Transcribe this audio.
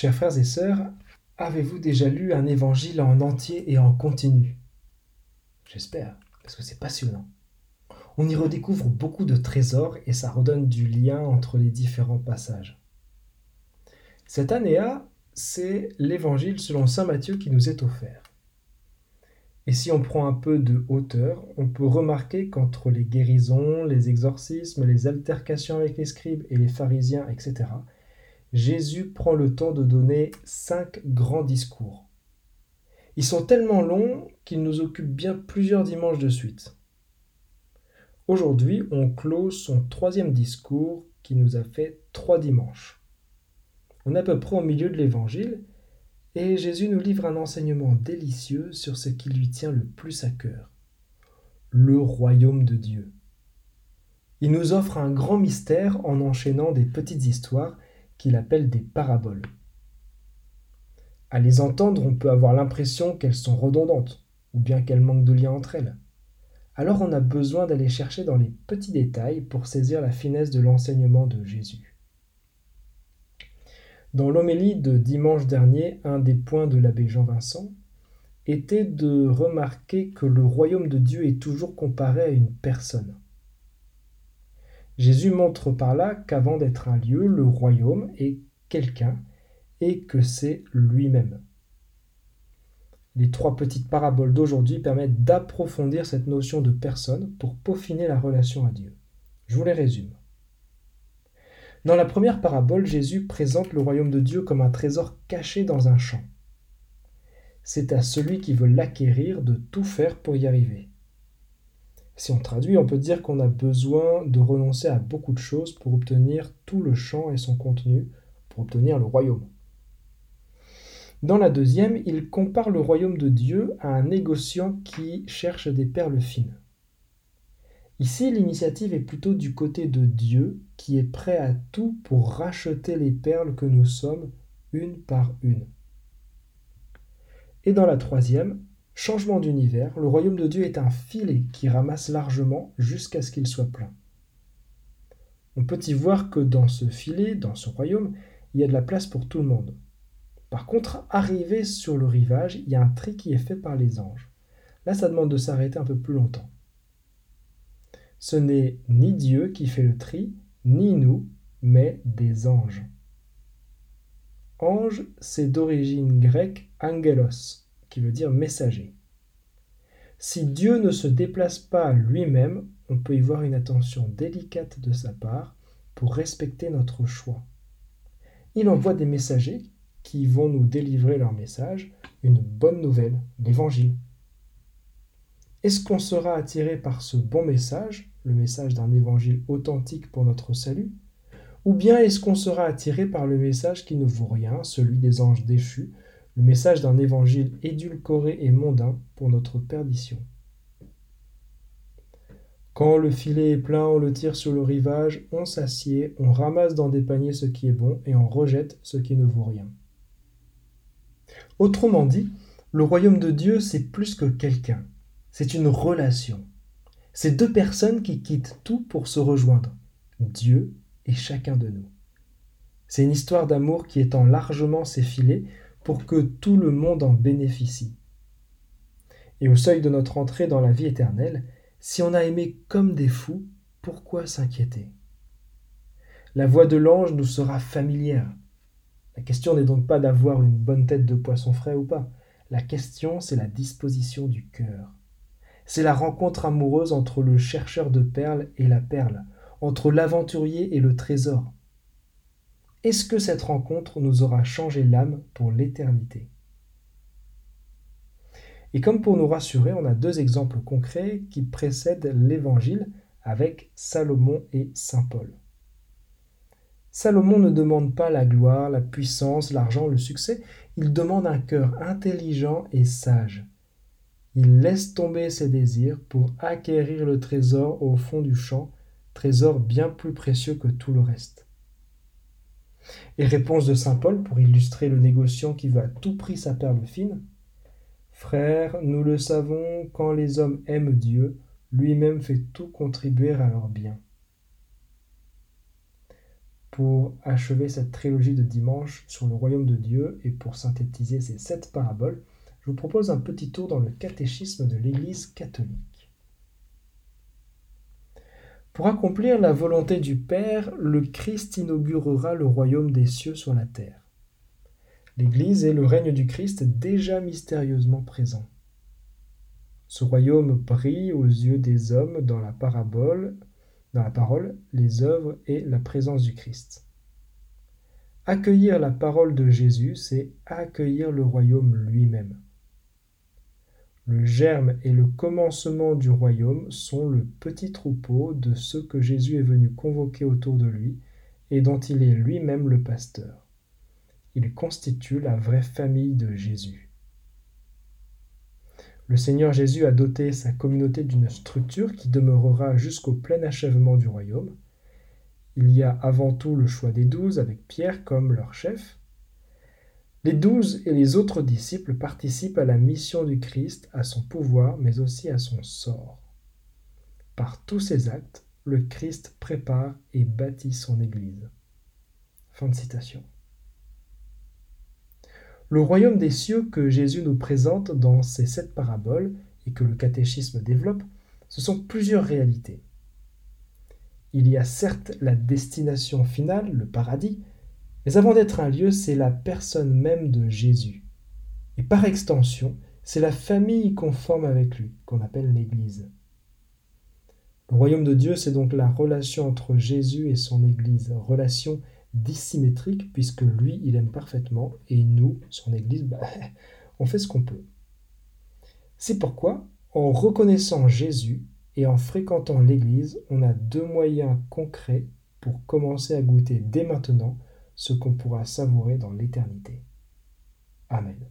Chers frères et sœurs, avez-vous déjà lu un évangile en entier et en continu? J'espère, parce que c'est passionnant. On y redécouvre beaucoup de trésors et ça redonne du lien entre les différents passages. Cette année-là, c'est l'évangile selon Saint Matthieu qui nous est offert. Et si on prend un peu de hauteur, on peut remarquer qu'entre les guérisons, les exorcismes, les altercations avec les scribes et les pharisiens, etc., Jésus prend le temps de donner cinq grands discours. Ils sont tellement longs qu'ils nous occupent bien plusieurs dimanches de suite. Aujourd'hui, on close son troisième discours qui nous a fait trois dimanches. On est à peu près au milieu de l'évangile et Jésus nous livre un enseignement délicieux sur ce qui lui tient le plus à cœur, le royaume de Dieu. Il nous offre un grand mystère en enchaînant des petites histoires qu'il appelle des paraboles. À les entendre, on peut avoir l'impression qu'elles sont redondantes, ou bien qu'elles manquent de lien entre elles. Alors on a besoin d'aller chercher dans les petits détails pour saisir la finesse de l'enseignement de Jésus. Dans l'homélie de dimanche dernier, un des points de l'abbé Jean Vincent était de remarquer que le royaume de Dieu est toujours comparé à une personne. Jésus montre par là qu'avant d'être un lieu, le royaume est quelqu'un et que c'est lui-même. Les trois petites paraboles d'aujourd'hui permettent d'approfondir cette notion de personne pour peaufiner la relation à Dieu. Je vous les résume. Dans la première parabole, Jésus présente le royaume de Dieu comme un trésor caché dans un champ. C'est à celui qui veut l'acquérir de tout faire pour y arriver. Si on traduit, on peut dire qu'on a besoin de renoncer à beaucoup de choses pour obtenir tout le champ et son contenu, pour obtenir le royaume. Dans la deuxième, il compare le royaume de Dieu à un négociant qui cherche des perles fines. Ici, l'initiative est plutôt du côté de Dieu qui est prêt à tout pour racheter les perles que nous sommes une par une. Et dans la troisième, Changement d'univers, le royaume de Dieu est un filet qui ramasse largement jusqu'à ce qu'il soit plein. On peut y voir que dans ce filet, dans ce royaume, il y a de la place pour tout le monde. Par contre, arrivé sur le rivage, il y a un tri qui est fait par les anges. Là, ça demande de s'arrêter un peu plus longtemps. Ce n'est ni Dieu qui fait le tri, ni nous, mais des anges. Ange, c'est d'origine grecque angelos, qui veut dire messager. Si Dieu ne se déplace pas lui-même, on peut y voir une attention délicate de sa part pour respecter notre choix. Il envoie des messagers qui vont nous délivrer leur message, une bonne nouvelle, l'évangile. Est-ce qu'on sera attiré par ce bon message, le message d'un évangile authentique pour notre salut? Ou bien est-ce qu'on sera attiré par le message qui ne vaut rien, celui des anges déchus, le message d'un évangile édulcoré et mondain pour notre perdition. Quand le filet est plein, on le tire sur le rivage, on s'assied, on ramasse dans des paniers ce qui est bon et on rejette ce qui ne vaut rien. Autrement dit, le royaume de Dieu, c'est plus que quelqu'un, c'est une relation. C'est deux personnes qui quittent tout pour se rejoindre, Dieu et chacun de nous. C'est une histoire d'amour qui étend largement ses filets pour que tout le monde en bénéficie. Et au seuil de notre entrée dans la vie éternelle, si on a aimé comme des fous, pourquoi s'inquiéter? La voix de l'ange nous sera familière. La question n'est donc pas d'avoir une bonne tête de poisson frais ou pas. La question, c'est la disposition du cœur. C'est la rencontre amoureuse entre le chercheur de perles et la perle, entre l'aventurier et le trésor, est-ce que cette rencontre nous aura changé l'âme pour l'éternité? Et comme pour nous rassurer, on a deux exemples concrets qui précèdent l'Évangile avec Salomon et Saint Paul. Salomon ne demande pas la gloire, la puissance, l'argent, le succès, il demande un cœur intelligent et sage. Il laisse tomber ses désirs pour acquérir le trésor au fond du champ, trésor bien plus précieux que tout le reste. Et réponse de saint Paul pour illustrer le négociant qui veut à tout prix sa perle fine. Frères, nous le savons, quand les hommes aiment Dieu, lui-même fait tout contribuer à leur bien. pour achever cette trilogie de dimanche sur le royaume de Dieu et pour synthétiser ces sept paraboles, je vous propose un petit tour dans le catéchisme de l'Église catholique. Pour accomplir la volonté du Père, le Christ inaugurera le royaume des cieux sur la terre. L'Église est le règne du Christ déjà mystérieusement présent. Ce royaume brille aux yeux des hommes dans la parabole dans la parole, les œuvres et la présence du Christ. Accueillir la parole de Jésus, c'est accueillir le royaume lui-même. Le germe et le commencement du royaume sont le petit troupeau de ceux que Jésus est venu convoquer autour de lui et dont il est lui-même le pasteur. Il constitue la vraie famille de Jésus. Le Seigneur Jésus a doté sa communauté d'une structure qui demeurera jusqu'au plein achèvement du royaume. Il y a avant tout le choix des douze avec Pierre comme leur chef. Les douze et les autres disciples participent à la mission du Christ, à son pouvoir, mais aussi à son sort. Par tous ces actes, le Christ prépare et bâtit son Église. Fin de citation. Le royaume des cieux que Jésus nous présente dans ces sept paraboles et que le catéchisme développe, ce sont plusieurs réalités. Il y a certes la destination finale, le paradis, mais avant d'être un lieu, c'est la personne même de Jésus. Et par extension, c'est la famille conforme avec lui, qu'on appelle l'Église. Le royaume de Dieu, c'est donc la relation entre Jésus et son Église, relation dissymétrique puisque lui, il aime parfaitement et nous, son Église, bah, on fait ce qu'on peut. C'est pourquoi, en reconnaissant Jésus et en fréquentant l'Église, on a deux moyens concrets pour commencer à goûter dès maintenant ce qu'on pourra savourer dans l'éternité. Amen.